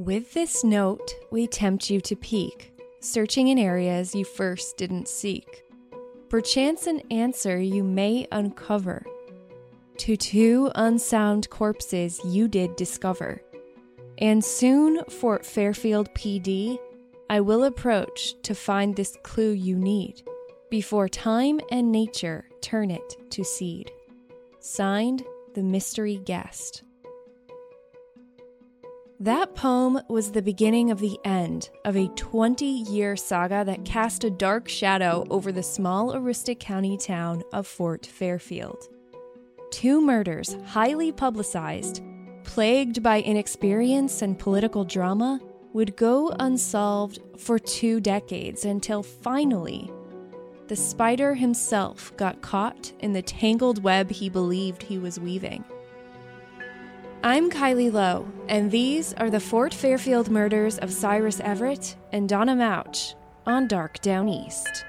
With this note, we tempt you to peek, searching in areas you first didn't seek. Perchance an answer you may uncover to two unsound corpses you did discover. And soon, Fort Fairfield PD, I will approach to find this clue you need before time and nature turn it to seed. Signed, The Mystery Guest. That poem was the beginning of the end of a 20 year saga that cast a dark shadow over the small Aroostook County town of Fort Fairfield. Two murders, highly publicized, plagued by inexperience and political drama, would go unsolved for two decades until finally, the spider himself got caught in the tangled web he believed he was weaving. I'm Kylie Low, and these are the Fort Fairfield murders of Cyrus Everett and Donna Mauch on Dark Downeast.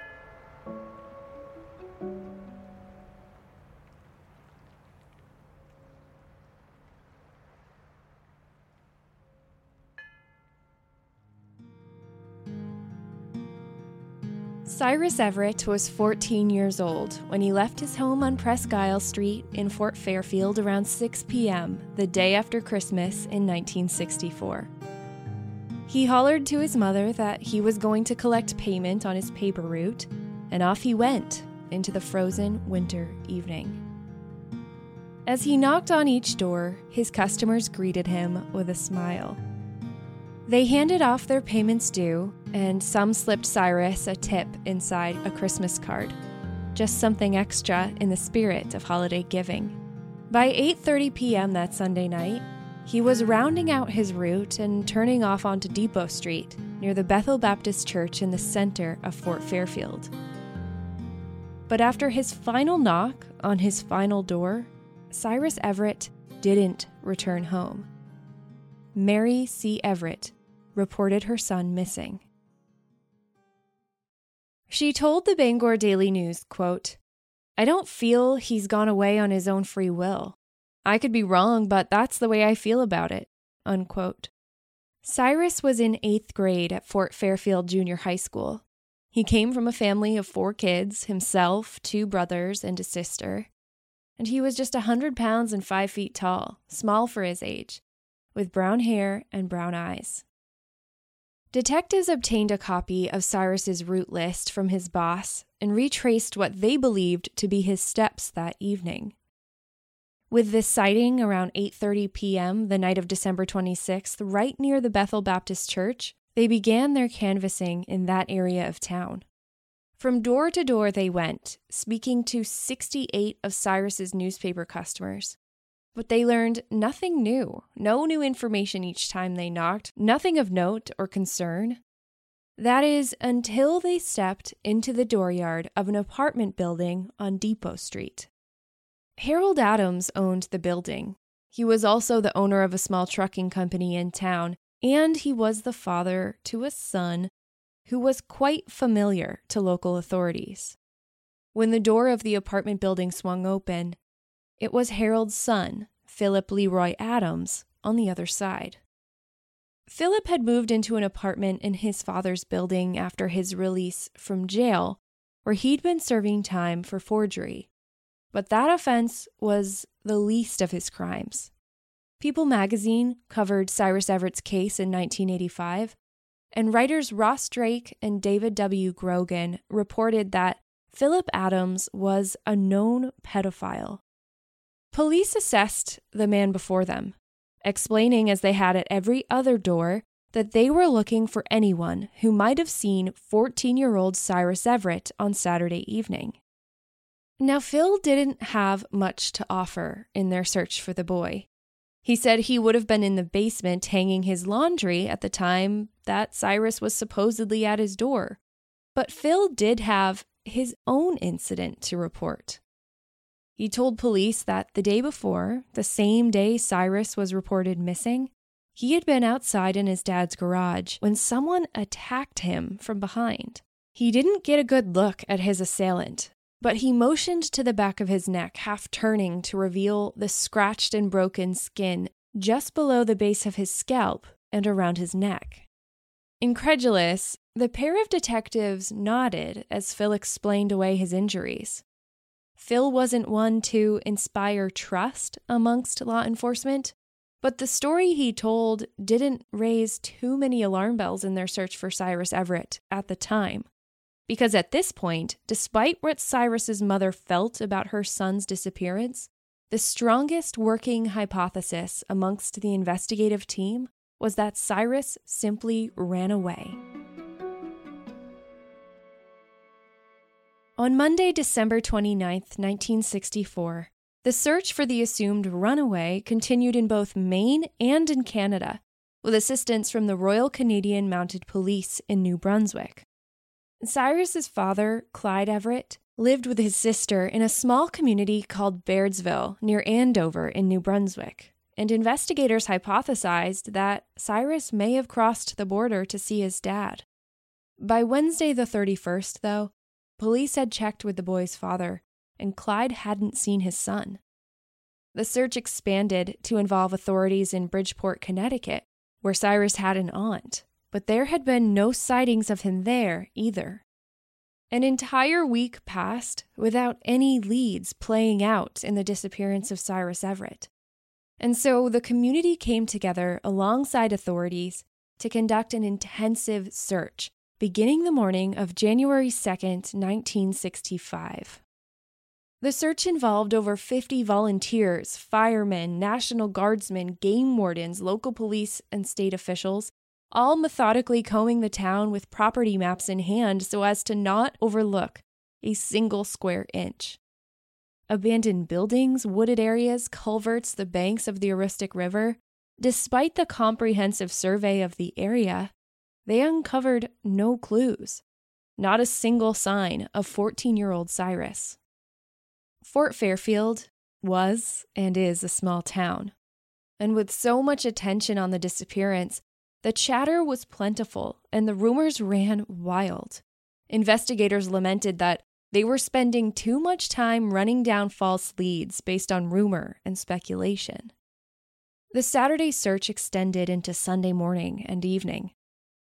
Cyrus Everett was 14 years old when he left his home on Presque Isle Street in Fort Fairfield around 6 p.m. the day after Christmas in 1964. He hollered to his mother that he was going to collect payment on his paper route, and off he went into the frozen winter evening. As he knocked on each door, his customers greeted him with a smile. They handed off their payments due, and some slipped Cyrus a tip inside a Christmas card. Just something extra in the spirit of holiday giving. By 8:30 p.m. that Sunday night, he was rounding out his route and turning off onto Depot Street near the Bethel Baptist Church in the center of Fort Fairfield. But after his final knock on his final door, Cyrus Everett didn't return home. Mary C. Everett reported her son missing. She told the Bangor Daily News, quote, I don't feel he's gone away on his own free will. I could be wrong, but that's the way I feel about it. Unquote. Cyrus was in eighth grade at Fort Fairfield Junior High School. He came from a family of four kids himself, two brothers, and a sister. And he was just a hundred pounds and five feet tall, small for his age, with brown hair and brown eyes. Detectives obtained a copy of Cyrus's route list from his boss and retraced what they believed to be his steps that evening. With this sighting around 8:30 p.m. the night of December 26th, right near the Bethel Baptist Church, they began their canvassing in that area of town. From door to door they went, speaking to 68 of Cyrus's newspaper customers. But they learned nothing new, no new information each time they knocked, nothing of note or concern. That is, until they stepped into the dooryard of an apartment building on Depot Street. Harold Adams owned the building. He was also the owner of a small trucking company in town, and he was the father to a son who was quite familiar to local authorities. When the door of the apartment building swung open, it was Harold's son, Philip Leroy Adams, on the other side. Philip had moved into an apartment in his father's building after his release from jail, where he'd been serving time for forgery. But that offense was the least of his crimes. People magazine covered Cyrus Everett's case in 1985, and writers Ross Drake and David W. Grogan reported that Philip Adams was a known pedophile. Police assessed the man before them, explaining, as they had at every other door, that they were looking for anyone who might have seen 14 year old Cyrus Everett on Saturday evening. Now, Phil didn't have much to offer in their search for the boy. He said he would have been in the basement hanging his laundry at the time that Cyrus was supposedly at his door. But Phil did have his own incident to report. He told police that the day before, the same day Cyrus was reported missing, he had been outside in his dad's garage when someone attacked him from behind. He didn't get a good look at his assailant, but he motioned to the back of his neck, half turning to reveal the scratched and broken skin just below the base of his scalp and around his neck. Incredulous, the pair of detectives nodded as Phil explained away his injuries. Phil wasn't one to inspire trust amongst law enforcement, but the story he told didn't raise too many alarm bells in their search for Cyrus Everett at the time. Because at this point, despite what Cyrus's mother felt about her son's disappearance, the strongest working hypothesis amongst the investigative team was that Cyrus simply ran away. On Monday, December 29, 1964, the search for the assumed runaway continued in both Maine and in Canada, with assistance from the Royal Canadian Mounted Police in New Brunswick. Cyrus's father, Clyde Everett, lived with his sister in a small community called Bairdsville near Andover in New Brunswick, and investigators hypothesized that Cyrus may have crossed the border to see his dad. By Wednesday the 31st, though, police had checked with the boy's father, and Clyde hadn't seen his son. The search expanded to involve authorities in Bridgeport, Connecticut, where Cyrus had an aunt but there had been no sightings of him there either. An entire week passed without any leads playing out in the disappearance of Cyrus Everett. And so the community came together alongside authorities to conduct an intensive search beginning the morning of January 2nd, 1965. The search involved over 50 volunteers, firemen, National Guardsmen, game wardens, local police, and state officials, all methodically combing the town with property maps in hand so as to not overlook a single square inch. Abandoned buildings, wooded areas, culverts, the banks of the Aroostook River, despite the comprehensive survey of the area, they uncovered no clues, not a single sign of 14 year old Cyrus. Fort Fairfield was and is a small town. And with so much attention on the disappearance, the chatter was plentiful and the rumors ran wild. Investigators lamented that they were spending too much time running down false leads based on rumor and speculation. The Saturday search extended into Sunday morning and evening,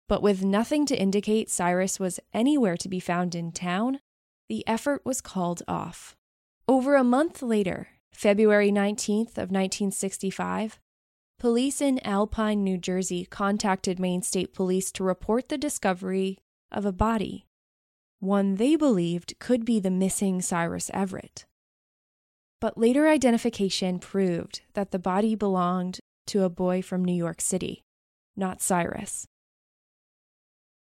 but with nothing to indicate Cyrus was anywhere to be found in town, the effort was called off. Over a month later, February 19th of 1965, Police in Alpine, New Jersey contacted Maine State Police to report the discovery of a body, one they believed could be the missing Cyrus Everett. But later identification proved that the body belonged to a boy from New York City, not Cyrus.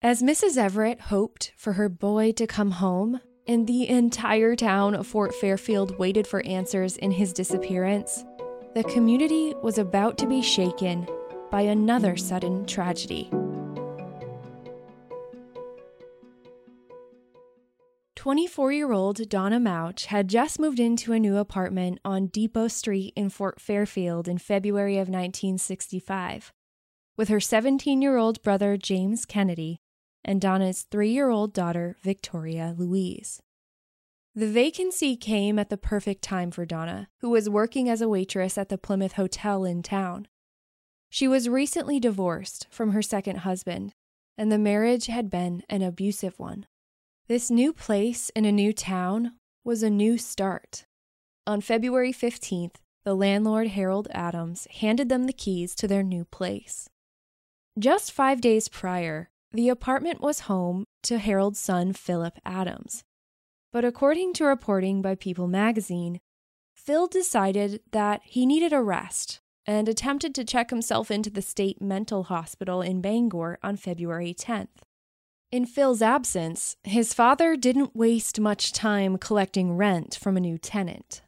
As Mrs. Everett hoped for her boy to come home, and the entire town of Fort Fairfield waited for answers in his disappearance, the community was about to be shaken by another sudden tragedy. 24 year old Donna Mauch had just moved into a new apartment on Depot Street in Fort Fairfield in February of 1965 with her 17 year old brother James Kennedy and Donna's three year old daughter Victoria Louise. The vacancy came at the perfect time for Donna, who was working as a waitress at the Plymouth Hotel in town. She was recently divorced from her second husband, and the marriage had been an abusive one. This new place in a new town was a new start. On February 15th, the landlord Harold Adams handed them the keys to their new place. Just five days prior, the apartment was home to Harold's son Philip Adams. But according to reporting by People magazine, Phil decided that he needed a rest and attempted to check himself into the state mental hospital in Bangor on February 10th. In Phil's absence, his father didn't waste much time collecting rent from a new tenant.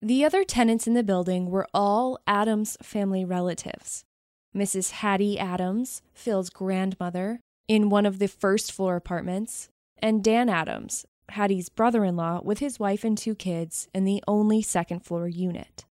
The other tenants in the building were all Adams family relatives. Mrs. Hattie Adams, Phil's grandmother, in one of the first floor apartments, and Dan Adams, Hattie's brother in law, with his wife and two kids in the only second floor unit.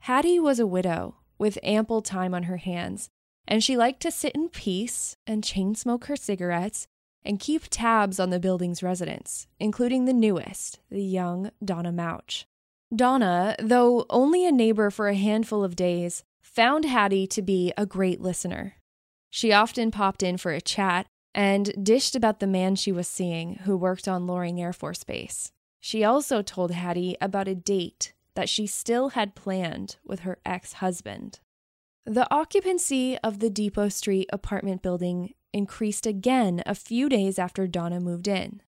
Hattie was a widow with ample time on her hands, and she liked to sit in peace and chain smoke her cigarettes and keep tabs on the building's residents, including the newest, the young Donna Mauch. Donna, though only a neighbor for a handful of days, found Hattie to be a great listener. She often popped in for a chat and dished about the man she was seeing who worked on Loring Air Force Base. She also told Hattie about a date that she still had planned with her ex husband. The occupancy of the Depot Street apartment building increased again a few days after Donna moved in.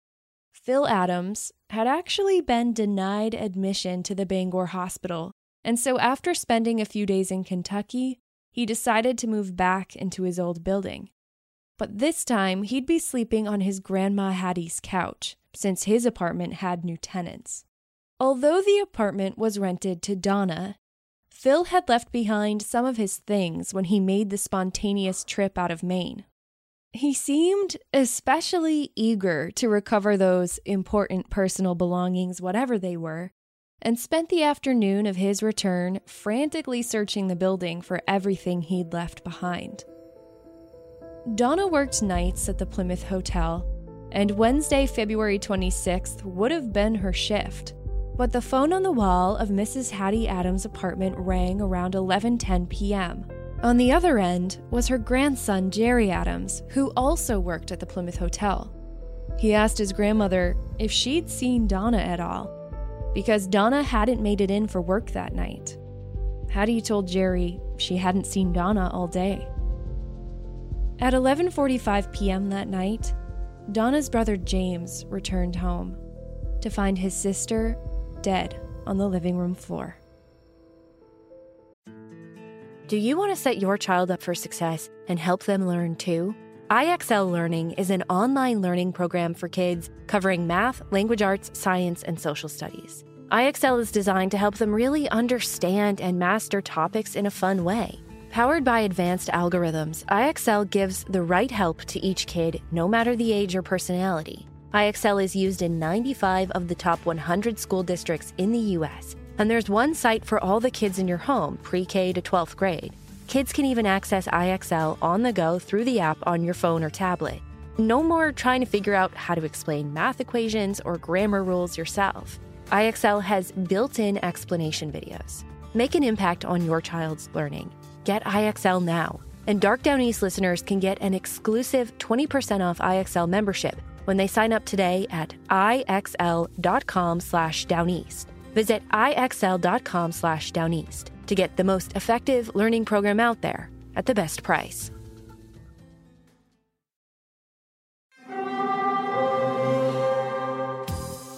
Phil Adams had actually been denied admission to the Bangor hospital, and so after spending a few days in Kentucky, he decided to move back into his old building. But this time, he'd be sleeping on his Grandma Hattie's couch, since his apartment had new tenants. Although the apartment was rented to Donna, Phil had left behind some of his things when he made the spontaneous trip out of Maine. He seemed especially eager to recover those important personal belongings, whatever they were, and spent the afternoon of his return frantically searching the building for everything he'd left behind. Donna worked nights at the Plymouth Hotel, and Wednesday, February 26th, would have been her shift. But the phone on the wall of Mrs. Hattie Adams' apartment rang around 11:10 p.m. On the other end was her grandson Jerry Adams, who also worked at the Plymouth Hotel. He asked his grandmother if she'd seen Donna at all because Donna hadn't made it in for work that night. Hattie told Jerry she hadn't seen Donna all day. At 11:45 p.m. that night, Donna's brother James returned home to find his sister dead on the living room floor. Do you want to set your child up for success and help them learn too? IXL Learning is an online learning program for kids covering math, language arts, science, and social studies. IXL is designed to help them really understand and master topics in a fun way. Powered by advanced algorithms, IXL gives the right help to each kid, no matter the age or personality. IXL is used in 95 of the top 100 school districts in the U.S., and there's one site for all the kids in your home, pre K to 12th grade. Kids can even access IXL on the go through the app on your phone or tablet. No more trying to figure out how to explain math equations or grammar rules yourself. IXL has built in explanation videos. Make an impact on your child's learning. Get IXL now. And Dark Downeast listeners can get an exclusive 20% off IXL membership when they sign up today at ixl.com slash downeast. Visit ixl.com slash downeast to get the most effective learning program out there at the best price.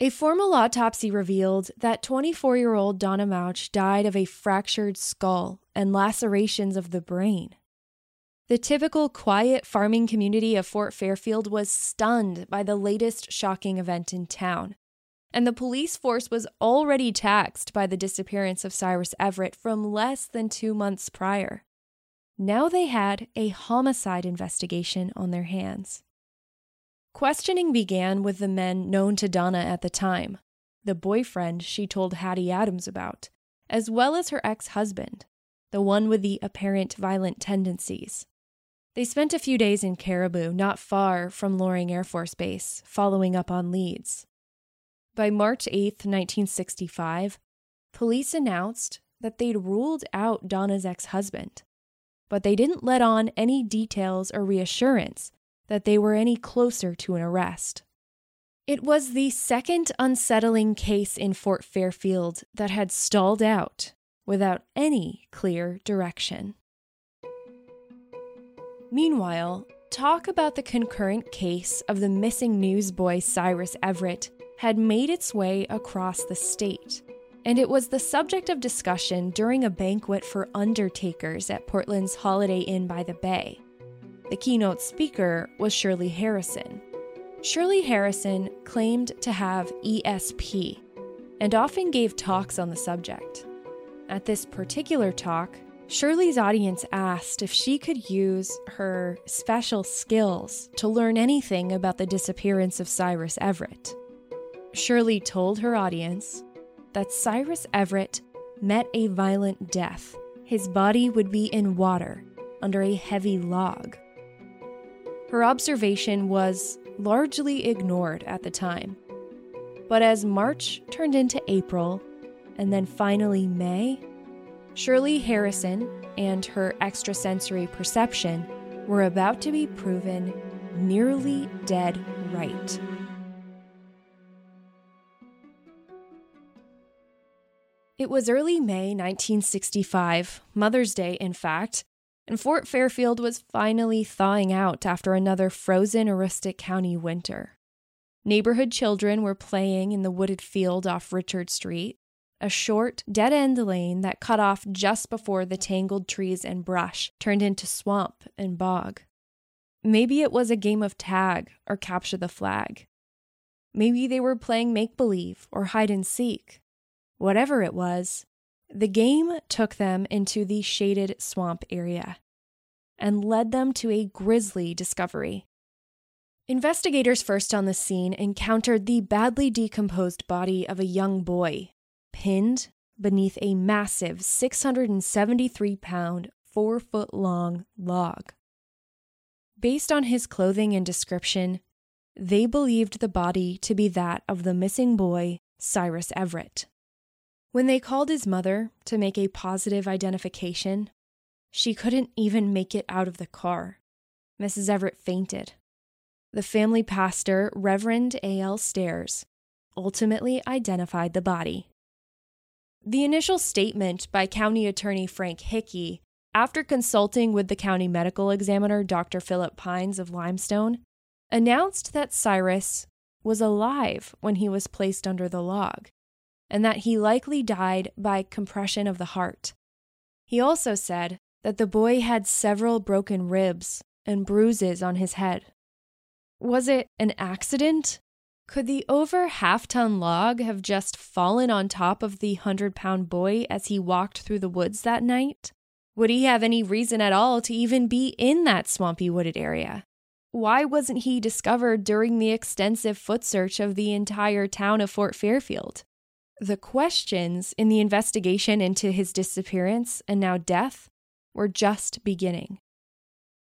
A formal autopsy revealed that 24 year old Donna Mauch died of a fractured skull and lacerations of the brain. The typical quiet farming community of Fort Fairfield was stunned by the latest shocking event in town, and the police force was already taxed by the disappearance of Cyrus Everett from less than two months prior. Now they had a homicide investigation on their hands. Questioning began with the men known to Donna at the time, the boyfriend she told Hattie Adams about, as well as her ex husband, the one with the apparent violent tendencies. They spent a few days in Caribou, not far from Loring Air Force Base, following up on leads. By March 8, 1965, police announced that they'd ruled out Donna's ex husband, but they didn't let on any details or reassurance that they were any closer to an arrest. It was the second unsettling case in Fort Fairfield that had stalled out without any clear direction. Meanwhile, talk about the concurrent case of the missing newsboy Cyrus Everett had made its way across the state, and it was the subject of discussion during a banquet for undertakers at Portland's Holiday Inn by the Bay. The keynote speaker was Shirley Harrison. Shirley Harrison claimed to have ESP and often gave talks on the subject. At this particular talk, Shirley's audience asked if she could use her special skills to learn anything about the disappearance of Cyrus Everett. Shirley told her audience that Cyrus Everett met a violent death. His body would be in water under a heavy log. Her observation was largely ignored at the time. But as March turned into April, and then finally May, Shirley Harrison and her extrasensory perception were about to be proven nearly dead right. It was early May 1965, Mother's Day, in fact, and Fort Fairfield was finally thawing out after another frozen Aroostook County winter. Neighborhood children were playing in the wooded field off Richard Street, a short, dead end lane that cut off just before the tangled trees and brush turned into swamp and bog. Maybe it was a game of tag or capture the flag. Maybe they were playing make believe or hide and seek. Whatever it was, the game took them into the shaded swamp area and led them to a grisly discovery. Investigators first on the scene encountered the badly decomposed body of a young boy, pinned beneath a massive 673 pound, 4 foot long log. Based on his clothing and description, they believed the body to be that of the missing boy, Cyrus Everett. When they called his mother to make a positive identification, she couldn't even make it out of the car. Mrs. Everett fainted. The family pastor, Reverend A.L. Stairs, ultimately identified the body. The initial statement by County Attorney Frank Hickey, after consulting with the county medical examiner Dr. Philip Pines of Limestone, announced that Cyrus was alive when he was placed under the log and that he likely died by compression of the heart. He also said that the boy had several broken ribs and bruises on his head. Was it an accident? Could the over half ton log have just fallen on top of the hundred pound boy as he walked through the woods that night? Would he have any reason at all to even be in that swampy wooded area? Why wasn't he discovered during the extensive foot search of the entire town of Fort Fairfield? The questions in the investigation into his disappearance and now death were just beginning.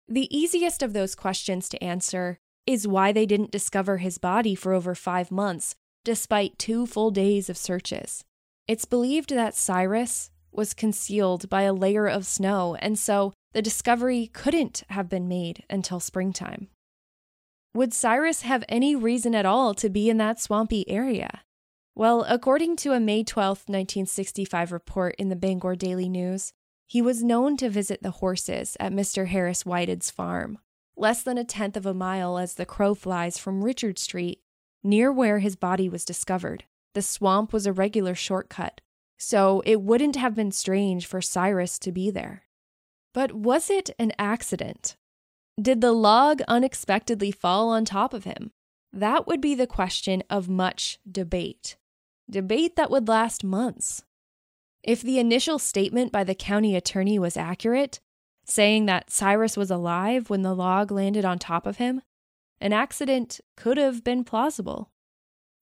The easiest of those questions to answer is why they didn't discover his body for over five months, despite two full days of searches. It's believed that Cyrus was concealed by a layer of snow, and so the discovery couldn't have been made until springtime. Would Cyrus have any reason at all to be in that swampy area? Well, according to a May 12, 1965 report in the Bangor Daily News, he was known to visit the horses at Mr. Harris Whited's farm, less than a tenth of a mile as the crow flies from Richard Street near where his body was discovered. The swamp was a regular shortcut, so it wouldn't have been strange for Cyrus to be there. But was it an accident? Did the log unexpectedly fall on top of him? That would be the question of much debate. Debate that would last months. If the initial statement by the county attorney was accurate, saying that Cyrus was alive when the log landed on top of him, an accident could have been plausible.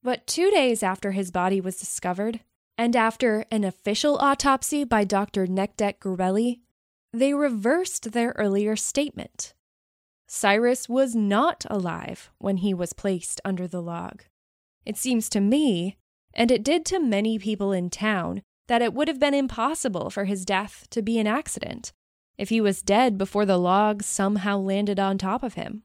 But two days after his body was discovered, and after an official autopsy by Dr. Necdet Gurelli, they reversed their earlier statement. Cyrus was not alive when he was placed under the log. It seems to me, and it did to many people in town, that it would have been impossible for his death to be an accident if he was dead before the log somehow landed on top of him.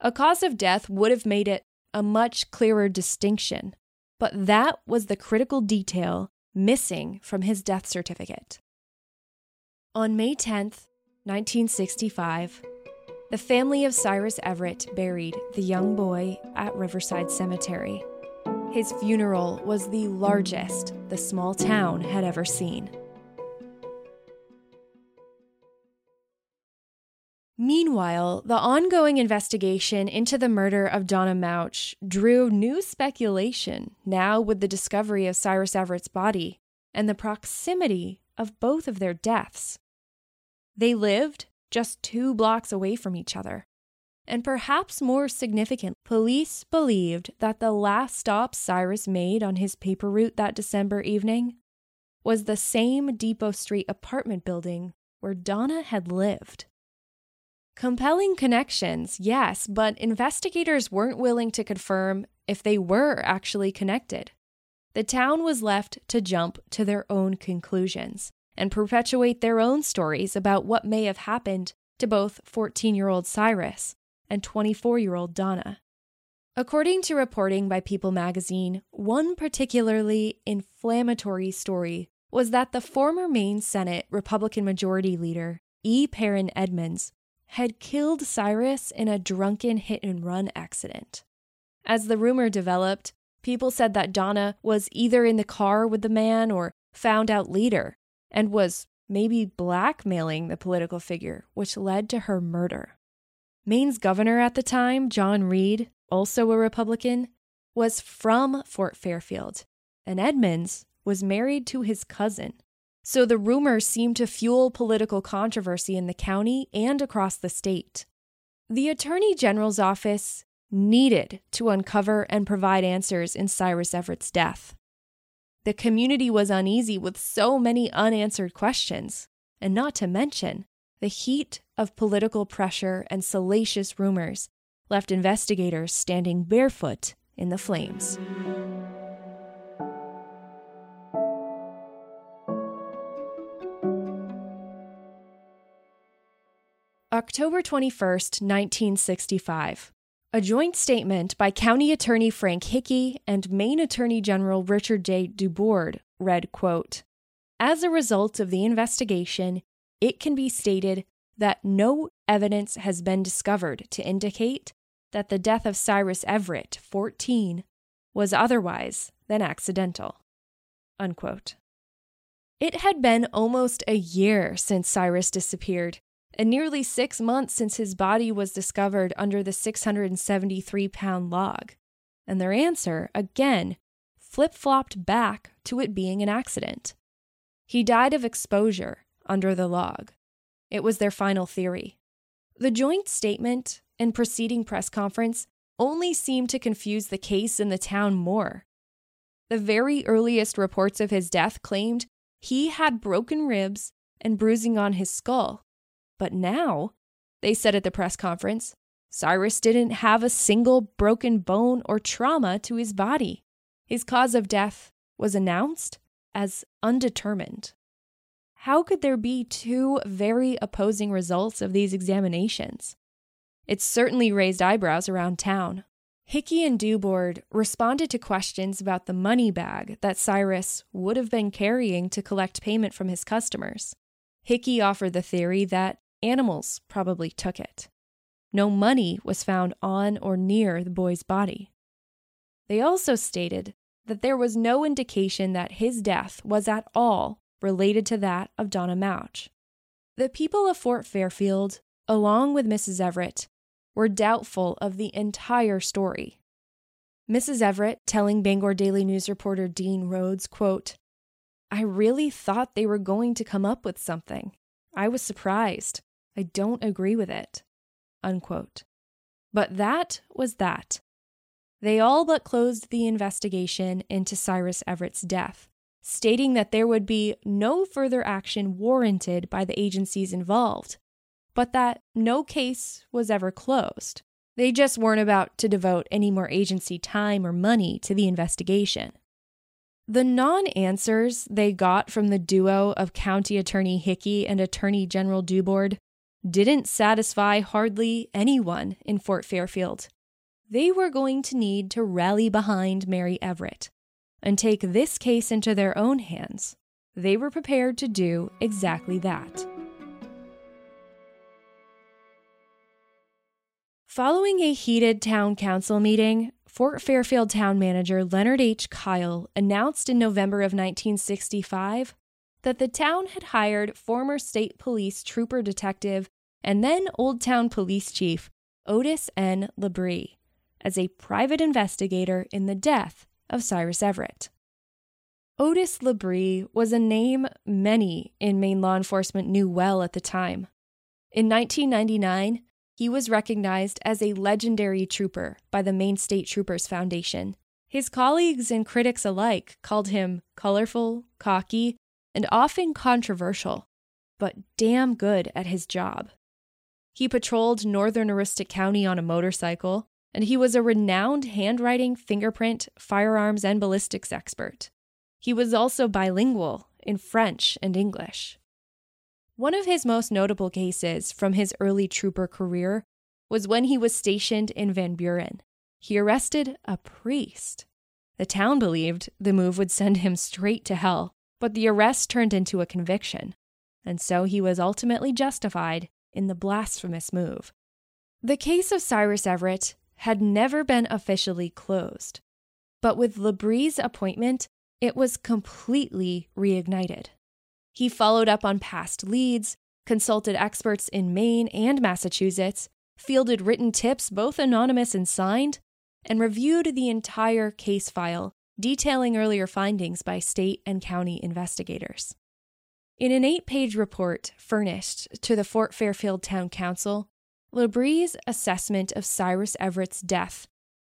A cause of death would have made it a much clearer distinction, but that was the critical detail missing from his death certificate. On May 10th, 1965, the family of Cyrus Everett buried the young boy at Riverside Cemetery. His funeral was the largest the small town had ever seen. Meanwhile, the ongoing investigation into the murder of Donna Mauch drew new speculation now with the discovery of Cyrus Everett's body and the proximity of both of their deaths. They lived just two blocks away from each other. And perhaps more significant, police believed that the last stop Cyrus made on his paper route that December evening was the same Depot Street apartment building where Donna had lived. Compelling connections, yes, but investigators weren't willing to confirm if they were actually connected. The town was left to jump to their own conclusions and perpetuate their own stories about what may have happened to both 14 year old Cyrus and 24 year old Donna. According to reporting by People magazine, one particularly inflammatory story was that the former Maine Senate Republican Majority Leader, E. Perrin Edmonds, had killed Cyrus in a drunken hit and run accident. As the rumor developed, people said that Donna was either in the car with the man or found out later and was maybe blackmailing the political figure, which led to her murder. Maine's governor at the time, John Reed, also a Republican, was from Fort Fairfield, and Edmonds was married to his cousin, so the rumors seemed to fuel political controversy in the county and across the state. The Attorney General's office needed to uncover and provide answers in Cyrus Everett's death. The community was uneasy with so many unanswered questions, and not to mention, the heat of political pressure and salacious rumors left investigators standing barefoot in the flames. October 21st, 1965. A joint statement by County Attorney Frank Hickey and Maine Attorney General Richard J. Dubord read, quote, As a result of the investigation, it can be stated that no evidence has been discovered to indicate that the death of Cyrus Everett, 14, was otherwise than accidental. Unquote. It had been almost a year since Cyrus disappeared, and nearly six months since his body was discovered under the 673 pound log. And their answer, again, flip flopped back to it being an accident. He died of exposure under the log. It was their final theory. The joint statement and preceding press conference only seemed to confuse the case in the town more. The very earliest reports of his death claimed he had broken ribs and bruising on his skull, but now, they said at the press conference, Cyrus didn't have a single broken bone or trauma to his body. His cause of death was announced as undetermined. How could there be two very opposing results of these examinations? It certainly raised eyebrows around town. Hickey and Dubord responded to questions about the money bag that Cyrus would have been carrying to collect payment from his customers. Hickey offered the theory that Animals probably took it. No money was found on or near the boy's body. They also stated that there was no indication that his death was at all related to that of Donna Mauch. The people of Fort Fairfield, along with Mrs. Everett, were doubtful of the entire story. Mrs. Everett telling Bangor Daily News reporter Dean Rhodes, quote, I really thought they were going to come up with something. I was surprised. I don't agree with it. Unquote. But that was that. They all but closed the investigation into Cyrus Everett's death, stating that there would be no further action warranted by the agencies involved, but that no case was ever closed. They just weren't about to devote any more agency time or money to the investigation. The non answers they got from the duo of County Attorney Hickey and Attorney General Dubord didn't satisfy hardly anyone in Fort Fairfield. They were going to need to rally behind Mary Everett and take this case into their own hands. They were prepared to do exactly that. Following a heated town council meeting, Fort Fairfield town manager Leonard H. Kyle announced in November of 1965 that the town had hired former state police trooper detective and then Old Town police chief Otis N. Labrie as a private investigator in the death of Cyrus Everett. Otis Labrie was a name many in Maine law enforcement knew well at the time. In 1999, he was recognized as a legendary trooper by the Maine State Troopers Foundation. His colleagues and critics alike called him colorful, cocky, and often controversial, but damn good at his job. He patrolled northern Aroostook County on a motorcycle, and he was a renowned handwriting, fingerprint, firearms, and ballistics expert. He was also bilingual in French and English. One of his most notable cases from his early trooper career was when he was stationed in Van Buren. He arrested a priest. The town believed the move would send him straight to hell, but the arrest turned into a conviction, and so he was ultimately justified in the blasphemous move. The case of Cyrus Everett had never been officially closed, but with Labrie's appointment, it was completely reignited. He followed up on past leads, consulted experts in Maine and Massachusetts, fielded written tips, both anonymous and signed, and reviewed the entire case file, detailing earlier findings by state and county investigators. In an eight page report furnished to the Fort Fairfield Town Council, Labrie's assessment of Cyrus Everett's death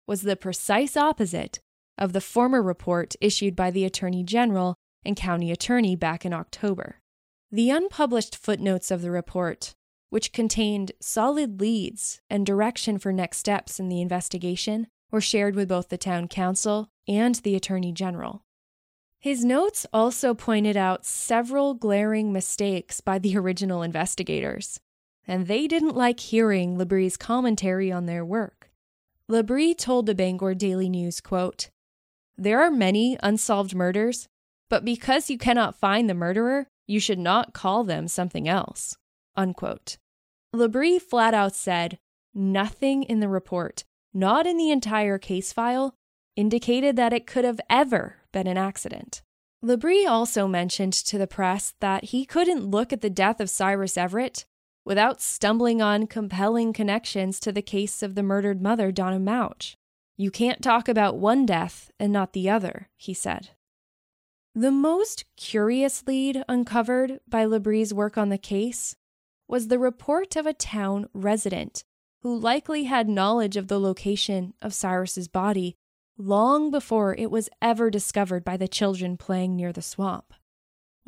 was the precise opposite of the former report issued by the Attorney General and county attorney back in October. The unpublished footnotes of the report, which contained solid leads and direction for next steps in the investigation, were shared with both the town council and the attorney general. His notes also pointed out several glaring mistakes by the original investigators, and they didn't like hearing Labrie's commentary on their work. Labrie told the Bangor Daily News, quote, There are many unsolved murders but because you cannot find the murderer, you should not call them something else. Unquote. Labrie flat out said, nothing in the report, not in the entire case file, indicated that it could have ever been an accident. Labrie also mentioned to the press that he couldn't look at the death of Cyrus Everett without stumbling on compelling connections to the case of the murdered mother, Donna Mauch. You can't talk about one death and not the other, he said. The most curious lead uncovered by Labrie's work on the case was the report of a town resident who likely had knowledge of the location of Cyrus's body long before it was ever discovered by the children playing near the swamp.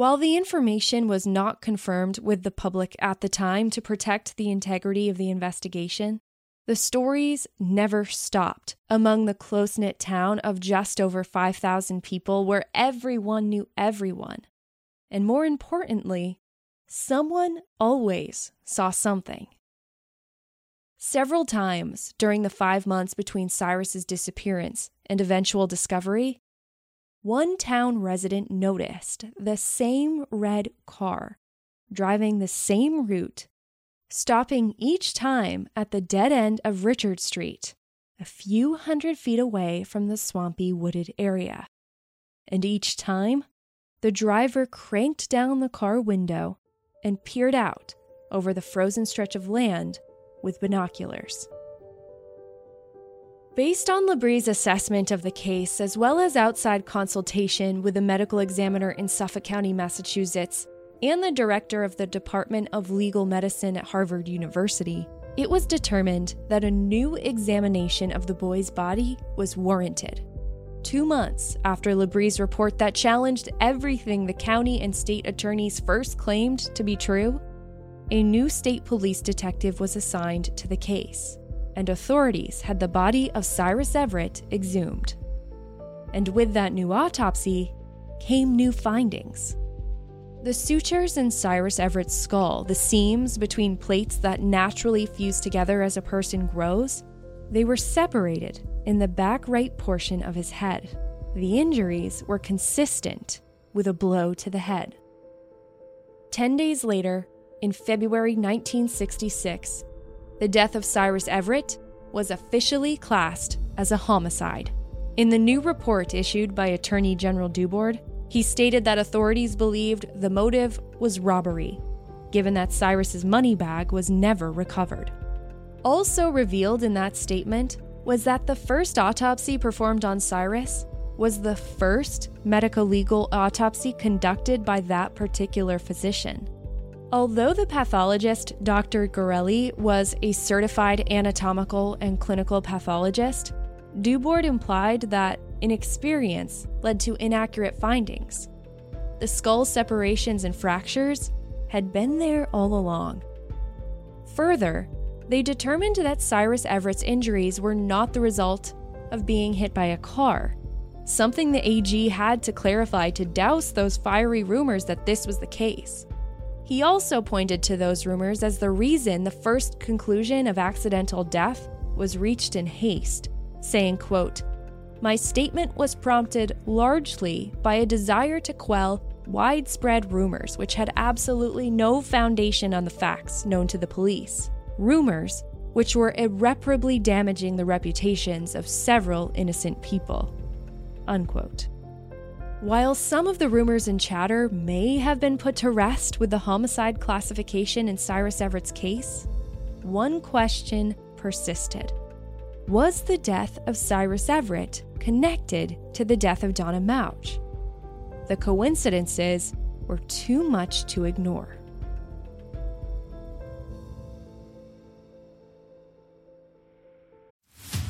While the information was not confirmed with the public at the time to protect the integrity of the investigation, the stories never stopped among the close knit town of just over 5,000 people where everyone knew everyone. And more importantly, someone always saw something. Several times during the five months between Cyrus's disappearance and eventual discovery, one town resident noticed the same red car driving the same route stopping each time at the dead end of Richard Street, a few hundred feet away from the swampy wooded area. And each time, the driver cranked down the car window and peered out over the frozen stretch of land with binoculars. Based on Labrie's assessment of the case, as well as outside consultation with a medical examiner in Suffolk County, Massachusetts, and the director of the Department of Legal Medicine at Harvard University, it was determined that a new examination of the boy's body was warranted. Two months after Labrie's report that challenged everything the county and state attorneys first claimed to be true, a new state police detective was assigned to the case and authorities had the body of Cyrus Everett exhumed. And with that new autopsy came new findings. The sutures in Cyrus Everett's skull, the seams between plates that naturally fuse together as a person grows, they were separated in the back right portion of his head. The injuries were consistent with a blow to the head. Ten days later, in February 1966, the death of Cyrus Everett was officially classed as a homicide. In the new report issued by Attorney General Dubord, he stated that authorities believed the motive was robbery, given that Cyrus's money bag was never recovered. Also revealed in that statement was that the first autopsy performed on Cyrus was the first medico legal autopsy conducted by that particular physician. Although the pathologist, Dr. Gorelli, was a certified anatomical and clinical pathologist, Dubord implied that inexperience led to inaccurate findings. The skull separations and fractures had been there all along. Further, they determined that Cyrus Everett's injuries were not the result of being hit by a car, something the AG had to clarify to douse those fiery rumors that this was the case. He also pointed to those rumors as the reason the first conclusion of accidental death was reached in haste, saying, quote, My statement was prompted largely by a desire to quell widespread rumors which had absolutely no foundation on the facts known to the police. Rumors which were irreparably damaging the reputations of several innocent people. Unquote. While some of the rumors and chatter may have been put to rest with the homicide classification in Cyrus Everett's case, one question persisted. Was the death of Cyrus Everett connected to the death of Donna Mauch? The coincidences were too much to ignore.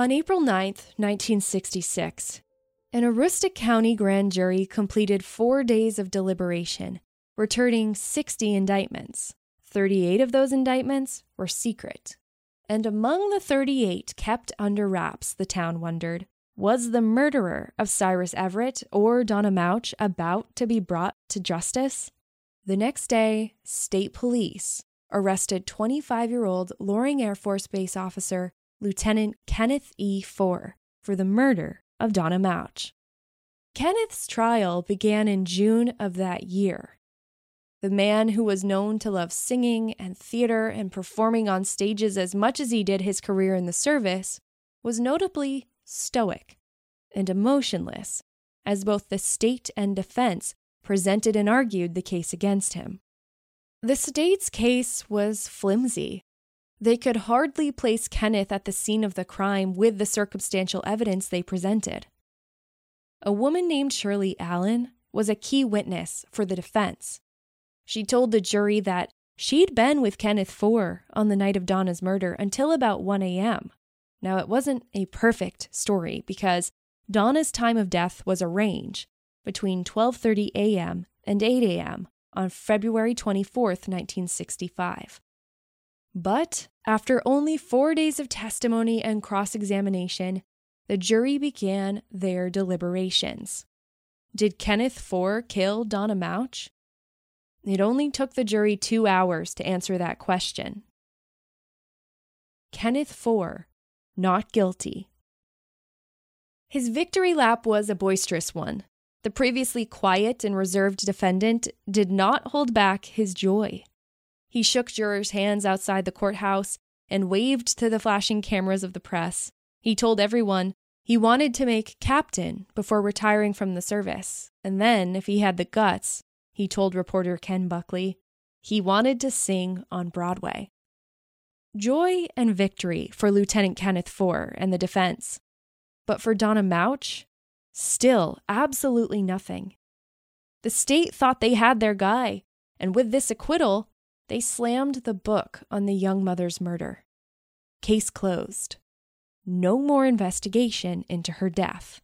On April 9, 1966, an Aroostook County grand jury completed four days of deliberation, returning 60 indictments. 38 of those indictments were secret. And among the 38 kept under wraps, the town wondered, was the murderer of Cyrus Everett or Donna Mauch about to be brought to justice? The next day, state police arrested 25 year old Loring Air Force Base officer Lieutenant Kenneth E. Fohr for the murder of Donna Mauch. Kenneth's trial began in June of that year. The man who was known to love singing and theater and performing on stages as much as he did his career in the service was notably stoic and emotionless as both the state and defense presented and argued the case against him. The state's case was flimsy They could hardly place Kenneth at the scene of the crime with the circumstantial evidence they presented. A woman named Shirley Allen was a key witness for the defense. She told the jury that she'd been with Kenneth Fohr on the night of Donna's murder until about 1 a.m. Now, it wasn't a perfect story because Donna's time of death was a range between 12:30 a.m. and 8 a.m. on February 24, 1965. But after only 4 days of testimony and cross-examination, the jury began their deliberations. Did Kenneth Fohr kill Donna Mauch? It only took the jury 2 hours to answer that question. Kenneth Fohr, not guilty. His victory lap was a boisterous one. The previously quiet and reserved defendant did not hold back his joy. He shook jurors' hands outside the courthouse and waved to the flashing cameras of the press. He told everyone he wanted to make captain before retiring from the service. And then, if he had the guts, he told reporter Ken Buckley, he wanted to sing on Broadway. Joy and victory for Lieutenant Kenneth Fohr and the defense. But for Donna Mauch, still absolutely nothing. The state thought they had their guy, and with this acquittal, they slammed the book on the young mother's murder. Case closed. No more investigation into her death.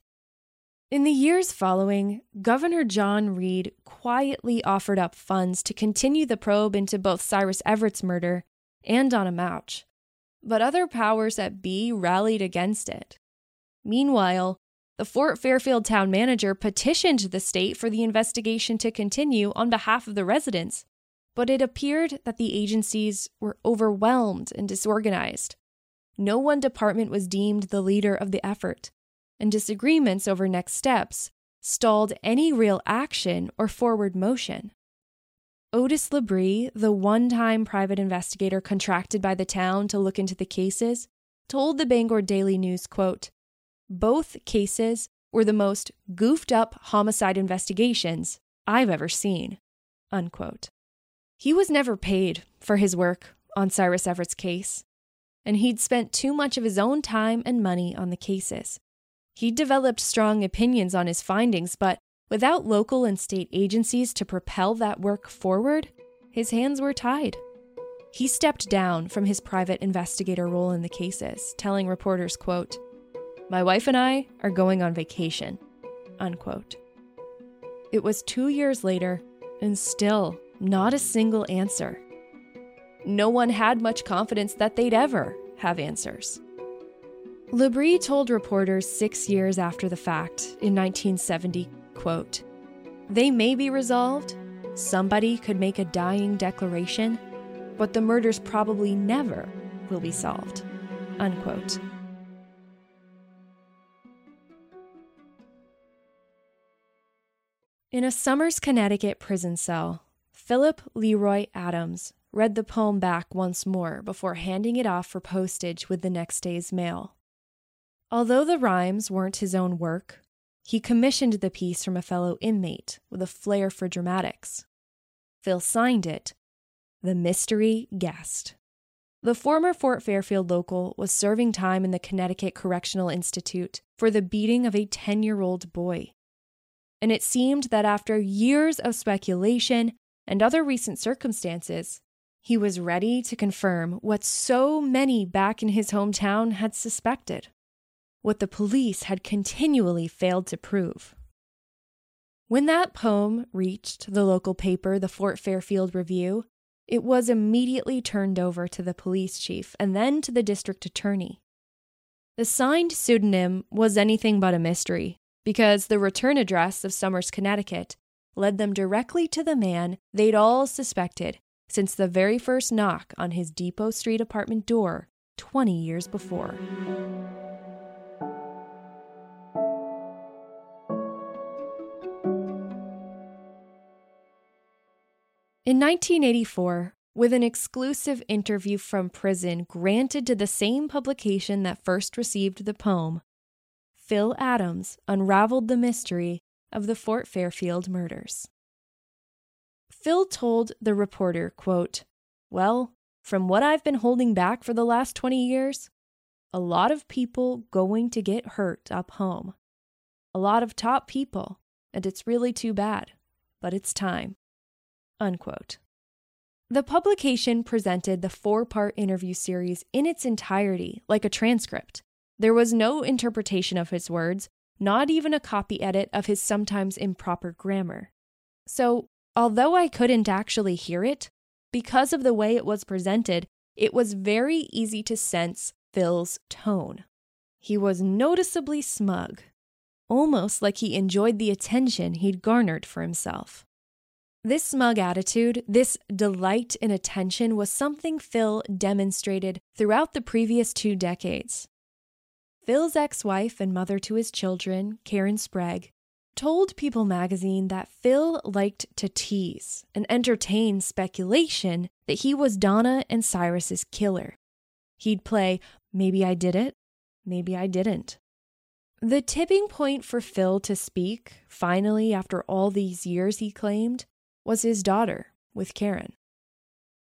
In the years following, Governor John Reed quietly offered up funds to continue the probe into both Cyrus Everett's murder and Donna Mauch, but other powers at B rallied against it. Meanwhile, the Fort Fairfield town manager petitioned the state for the investigation to continue on behalf of the residents, but it appeared that the agencies were overwhelmed and disorganized. No one department was deemed the leader of the effort, and disagreements over next steps stalled any real action or forward motion. Otis Labrie, the one time private investigator contracted by the town to look into the cases, told the Bangor Daily News, quote, Both cases were the most goofed up homicide investigations I've ever seen. Unquote. He was never paid for his work on Cyrus Everett's case, and he'd spent too much of his own time and money on the cases. He developed strong opinions on his findings, but without local and state agencies to propel that work forward, his hands were tied. He stepped down from his private investigator role in the cases, telling reporters, quote, "My wife and I are going on vacation." Unquote. It was 2 years later and still not a single answer. No one had much confidence that they'd ever have answers. Labrie told reporters six years after the fact, in 1970, quote, They may be resolved, somebody could make a dying declaration, but the murders probably never will be solved. Unquote. In a Somers, Connecticut prison cell, Philip Leroy Adams read the poem back once more before handing it off for postage with the next day's mail. Although the rhymes weren't his own work, he commissioned the piece from a fellow inmate with a flair for dramatics. Phil signed it The Mystery Guest. The former Fort Fairfield local was serving time in the Connecticut Correctional Institute for the beating of a 10 year old boy. And it seemed that after years of speculation and other recent circumstances, he was ready to confirm what so many back in his hometown had suspected what the police had continually failed to prove. When that poem reached the local paper, the Fort Fairfield Review, it was immediately turned over to the police chief and then to the district attorney. The signed pseudonym was anything but a mystery because the return address of Somers, Connecticut, led them directly to the man they'd all suspected since the very first knock on his Depot Street apartment door 20 years before. In 1984, with an exclusive interview from prison granted to the same publication that first received the poem, Phil Adams unraveled the mystery of the Fort Fairfield murders. Phil told the reporter, quote, Well, from what I've been holding back for the last 20 years, a lot of people going to get hurt up home. A lot of top people, and it's really too bad, but it's time. Unquote. The publication presented the four part interview series in its entirety like a transcript. There was no interpretation of his words, not even a copy edit of his sometimes improper grammar. So, although I couldn't actually hear it, because of the way it was presented, it was very easy to sense Phil's tone. He was noticeably smug, almost like he enjoyed the attention he'd garnered for himself. This smug attitude, this delight in attention, was something Phil demonstrated throughout the previous two decades. Phil's ex wife and mother to his children, Karen Sprague, told People magazine that Phil liked to tease and entertain speculation that he was Donna and Cyrus's killer. He'd play, maybe I did it, maybe I didn't. The tipping point for Phil to speak, finally, after all these years, he claimed, was his daughter with Karen.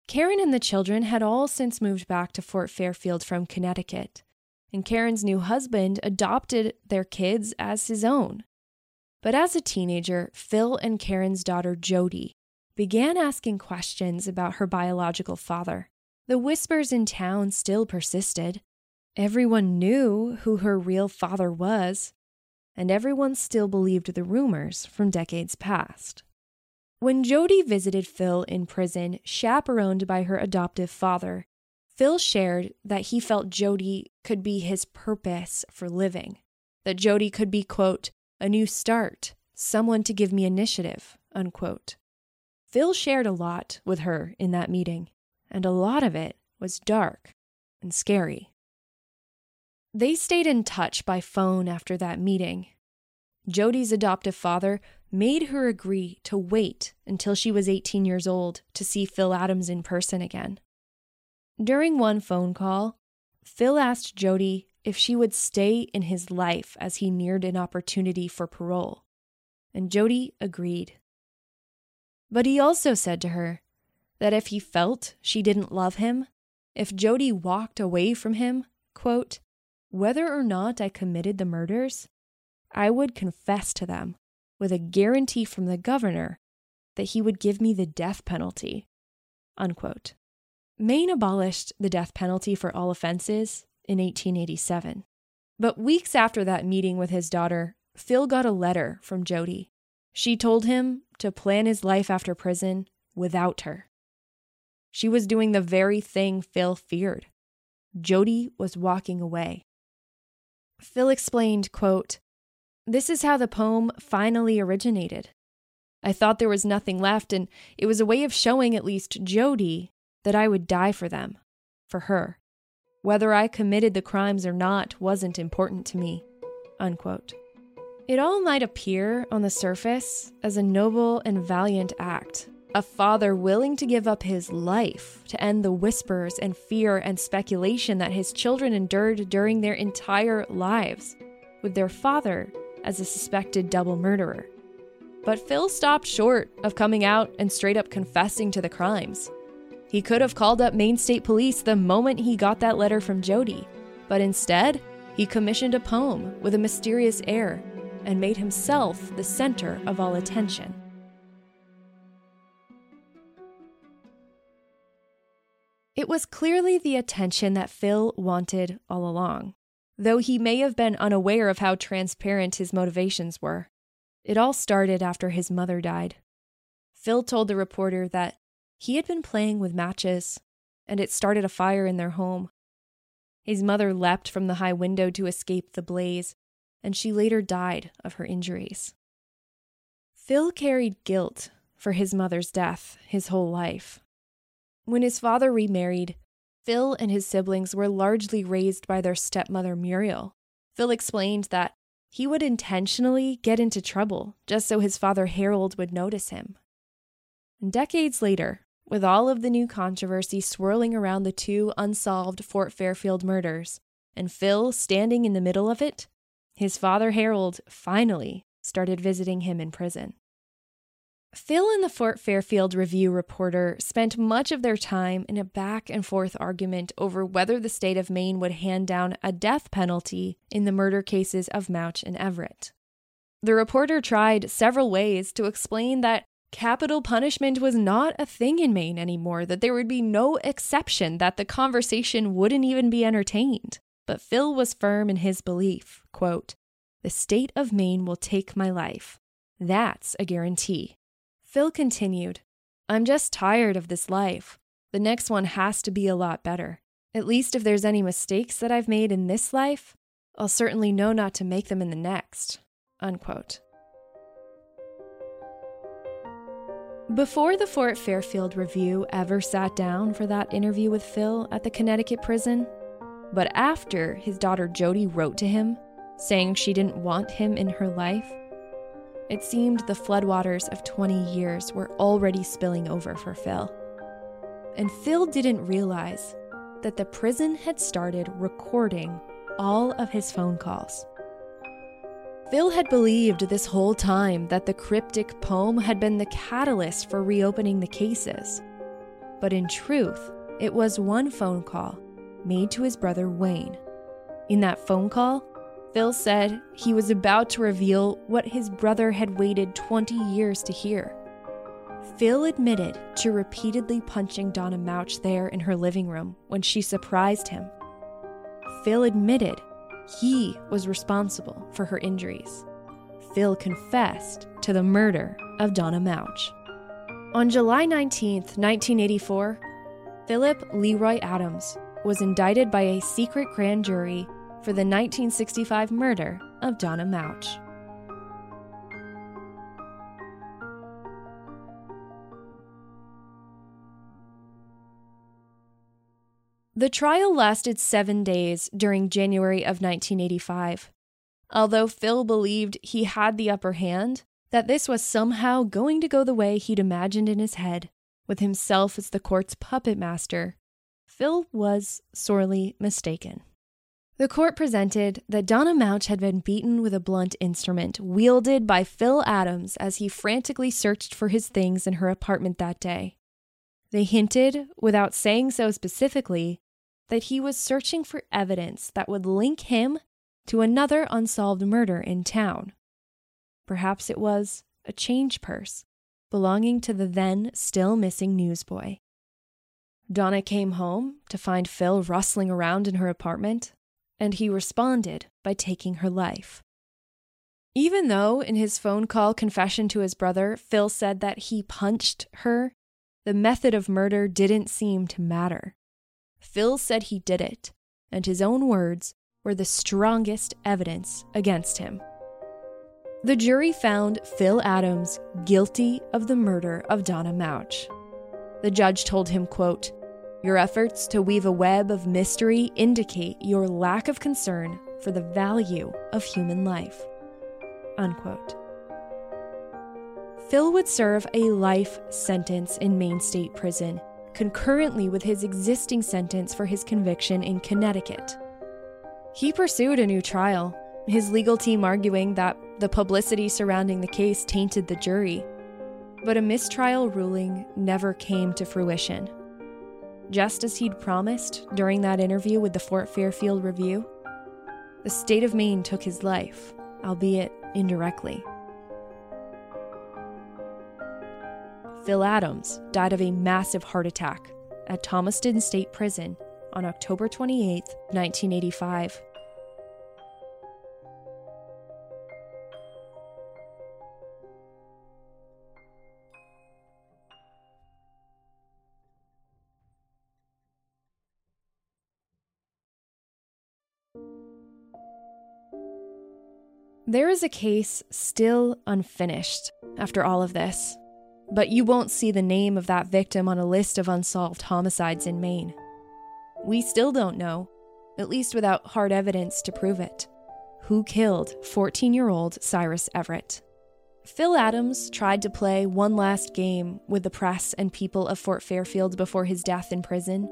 Karen and the children had all since moved back to Fort Fairfield from Connecticut, and Karen's new husband adopted their kids as his own. But as a teenager, Phil and Karen's daughter Jody began asking questions about her biological father. The whispers in town still persisted. Everyone knew who her real father was, and everyone still believed the rumors from decades past. When Jody visited Phil in prison, chaperoned by her adoptive father, Phil shared that he felt Jody could be his purpose for living, that Jody could be, quote, a new start, someone to give me initiative, unquote. Phil shared a lot with her in that meeting, and a lot of it was dark and scary. They stayed in touch by phone after that meeting. Jody's adoptive father made her agree to wait until she was 18 years old to see Phil Adams in person again. During one phone call, Phil asked Jody if she would stay in his life as he neared an opportunity for parole, and Jody agreed. But he also said to her that if he felt she didn't love him, if Jody walked away from him, quote, whether or not I committed the murders, I would confess to them with a guarantee from the governor that he would give me the death penalty. Unquote. Maine abolished the death penalty for all offenses in 1887. But weeks after that meeting with his daughter, Phil got a letter from Jody. She told him to plan his life after prison without her. She was doing the very thing Phil feared. Jody was walking away. Phil explained, quote, this is how the poem finally originated. I thought there was nothing left, and it was a way of showing at least Jody that I would die for them, for her. Whether I committed the crimes or not wasn't important to me. Unquote. It all might appear on the surface as a noble and valiant act. A father willing to give up his life to end the whispers and fear and speculation that his children endured during their entire lives, with their father as a suspected double murderer. But Phil stopped short of coming out and straight up confessing to the crimes. He could have called up Maine State Police the moment he got that letter from Jody, but instead, he commissioned a poem with a mysterious air and made himself the center of all attention. It was clearly the attention that Phil wanted all along though he may have been unaware of how transparent his motivations were. It all started after his mother died. Phil told the reporter that he had been playing with matches, and it started a fire in their home. His mother leapt from the high window to escape the blaze, and she later died of her injuries. Phil carried guilt for his mother's death his whole life. When his father remarried, Phil and his siblings were largely raised by their stepmother Muriel. Phil explained that he would intentionally get into trouble just so his father Harold would notice him. And decades later, with all of the new controversy swirling around the two unsolved Fort Fairfield murders, and Phil standing in the middle of it, his father Harold finally started visiting him in prison. Phil and the Fort Fairfield Review reporter spent much of their time in a back and forth argument over whether the state of Maine would hand down a death penalty in the murder cases of Mauch and Everett. The reporter tried several ways to explain that capital punishment was not a thing in Maine anymore, that there would be no exception, that the conversation wouldn't even be entertained. But Phil was firm in his belief quote, The state of Maine will take my life. That's a guarantee. Phil continued, I'm just tired of this life. The next one has to be a lot better. At least if there's any mistakes that I've made in this life, I'll certainly know not to make them in the next. Unquote. Before the Fort Fairfield Review ever sat down for that interview with Phil at the Connecticut prison, but after his daughter Jody wrote to him saying she didn't want him in her life, it seemed the floodwaters of 20 years were already spilling over for Phil. And Phil didn't realize that the prison had started recording all of his phone calls. Phil had believed this whole time that the cryptic poem had been the catalyst for reopening the cases. But in truth, it was one phone call made to his brother Wayne. In that phone call, Phil said he was about to reveal what his brother had waited 20 years to hear. Phil admitted to repeatedly punching Donna Mauch there in her living room when she surprised him. Phil admitted he was responsible for her injuries. Phil confessed to the murder of Donna Mauch. On July 19, 1984, Philip Leroy Adams was indicted by a secret grand jury for the 1965 murder of Donna Mauch. The trial lasted seven days during January of 1985. Although Phil believed he had the upper hand, that this was somehow going to go the way he'd imagined in his head, with himself as the court's puppet master, Phil was sorely mistaken. The court presented that Donna Mauch had been beaten with a blunt instrument wielded by Phil Adams as he frantically searched for his things in her apartment that day. They hinted, without saying so specifically, that he was searching for evidence that would link him to another unsolved murder in town. Perhaps it was a change purse belonging to the then still missing newsboy. Donna came home to find Phil rustling around in her apartment and he responded by taking her life. Even though in his phone call confession to his brother, Phil said that he punched her, the method of murder didn't seem to matter. Phil said he did it, and his own words were the strongest evidence against him. The jury found Phil Adams guilty of the murder of Donna Mauch. The judge told him, quote, your efforts to weave a web of mystery indicate your lack of concern for the value of human life. Unquote. Phil would serve a life sentence in Maine State Prison, concurrently with his existing sentence for his conviction in Connecticut. He pursued a new trial, his legal team arguing that the publicity surrounding the case tainted the jury. But a mistrial ruling never came to fruition just as he'd promised during that interview with the Fort Fairfield Review. The state of Maine took his life, albeit indirectly. Phil Adams died of a massive heart attack at Thomaston State Prison on October 28, 1985. There is a case still unfinished after all of this, but you won't see the name of that victim on a list of unsolved homicides in Maine. We still don't know, at least without hard evidence to prove it, who killed 14 year old Cyrus Everett. Phil Adams tried to play one last game with the press and people of Fort Fairfield before his death in prison.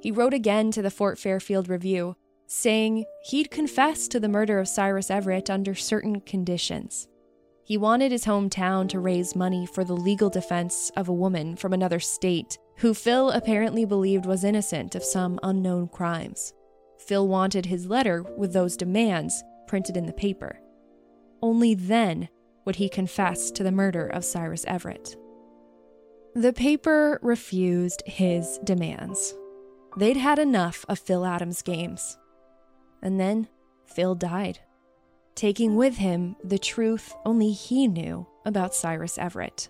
He wrote again to the Fort Fairfield Review saying he'd confess to the murder of Cyrus Everett under certain conditions. He wanted his hometown to raise money for the legal defense of a woman from another state who Phil apparently believed was innocent of some unknown crimes. Phil wanted his letter with those demands printed in the paper. Only then would he confess to the murder of Cyrus Everett. The paper refused his demands. They'd had enough of Phil Adams' games. And then Phil died, taking with him the truth only he knew about Cyrus Everett.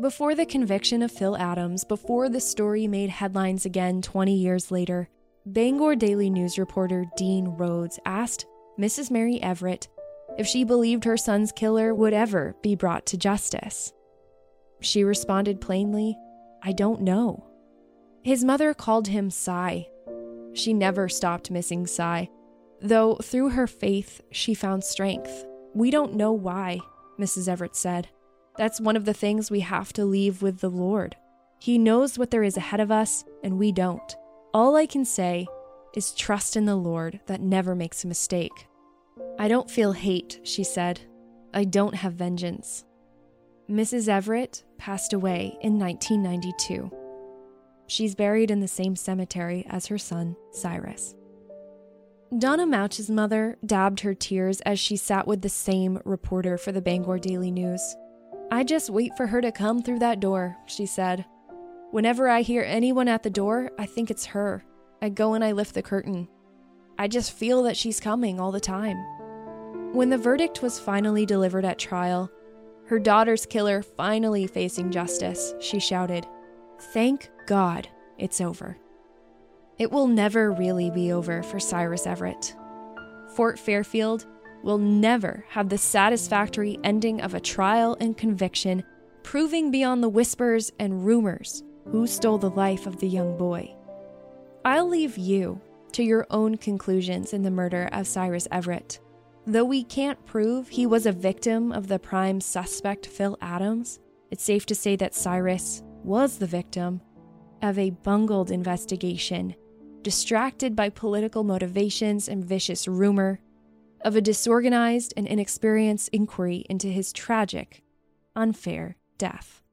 Before the conviction of Phil Adams, before the story made headlines again 20 years later, Bangor Daily News reporter Dean Rhodes asked Mrs. Mary Everett if she believed her son's killer would ever be brought to justice. She responded plainly, I don't know. His mother called him Cy. She never stopped missing Cy, though through her faith she found strength. We don't know why, Mrs. Everett said. That's one of the things we have to leave with the Lord. He knows what there is ahead of us, and we don't. All I can say is trust in the Lord that never makes a mistake. I don't feel hate, she said. I don't have vengeance. Mrs. Everett passed away in 1992. She's buried in the same cemetery as her son, Cyrus. Donna Mauch's mother dabbed her tears as she sat with the same reporter for the Bangor Daily News. I just wait for her to come through that door, she said. Whenever I hear anyone at the door, I think it's her. I go and I lift the curtain. I just feel that she's coming all the time. When the verdict was finally delivered at trial, her daughter's killer finally facing justice, she shouted, Thank God it's over. It will never really be over for Cyrus Everett. Fort Fairfield will never have the satisfactory ending of a trial and conviction, proving beyond the whispers and rumors who stole the life of the young boy. I'll leave you to your own conclusions in the murder of Cyrus Everett. Though we can't prove he was a victim of the prime suspect, Phil Adams, it's safe to say that Cyrus was the victim of a bungled investigation, distracted by political motivations and vicious rumor, of a disorganized and inexperienced inquiry into his tragic, unfair death.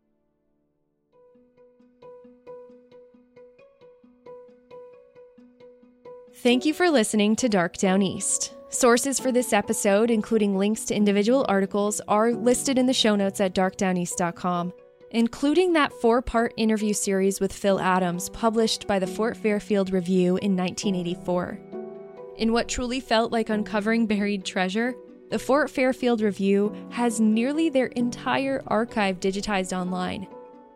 Thank you for listening to Dark Downeast. Sources for this episode, including links to individual articles, are listed in the show notes at darkdowneast.com, including that four part interview series with Phil Adams published by the Fort Fairfield Review in 1984. In what truly felt like uncovering buried treasure, the Fort Fairfield Review has nearly their entire archive digitized online,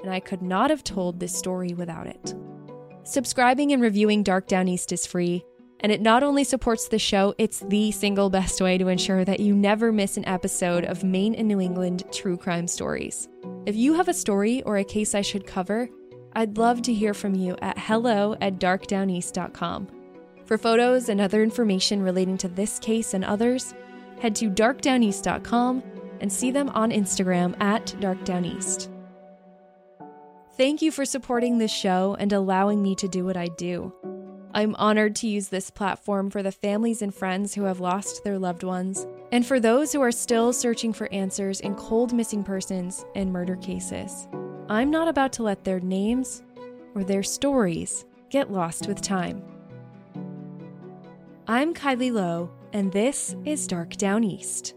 and I could not have told this story without it. Subscribing and reviewing Dark Downeast is free, and it not only supports the show, it's the single best way to ensure that you never miss an episode of Maine and New England true crime stories. If you have a story or a case I should cover, I'd love to hear from you at hello at darkdowneast.com. For photos and other information relating to this case and others, head to darkdowneast.com and see them on Instagram at darkdowneast. Thank you for supporting this show and allowing me to do what I do. I'm honored to use this platform for the families and friends who have lost their loved ones, and for those who are still searching for answers in cold missing persons and murder cases. I'm not about to let their names or their stories get lost with time. I'm Kylie Low, and this is Dark Downeast.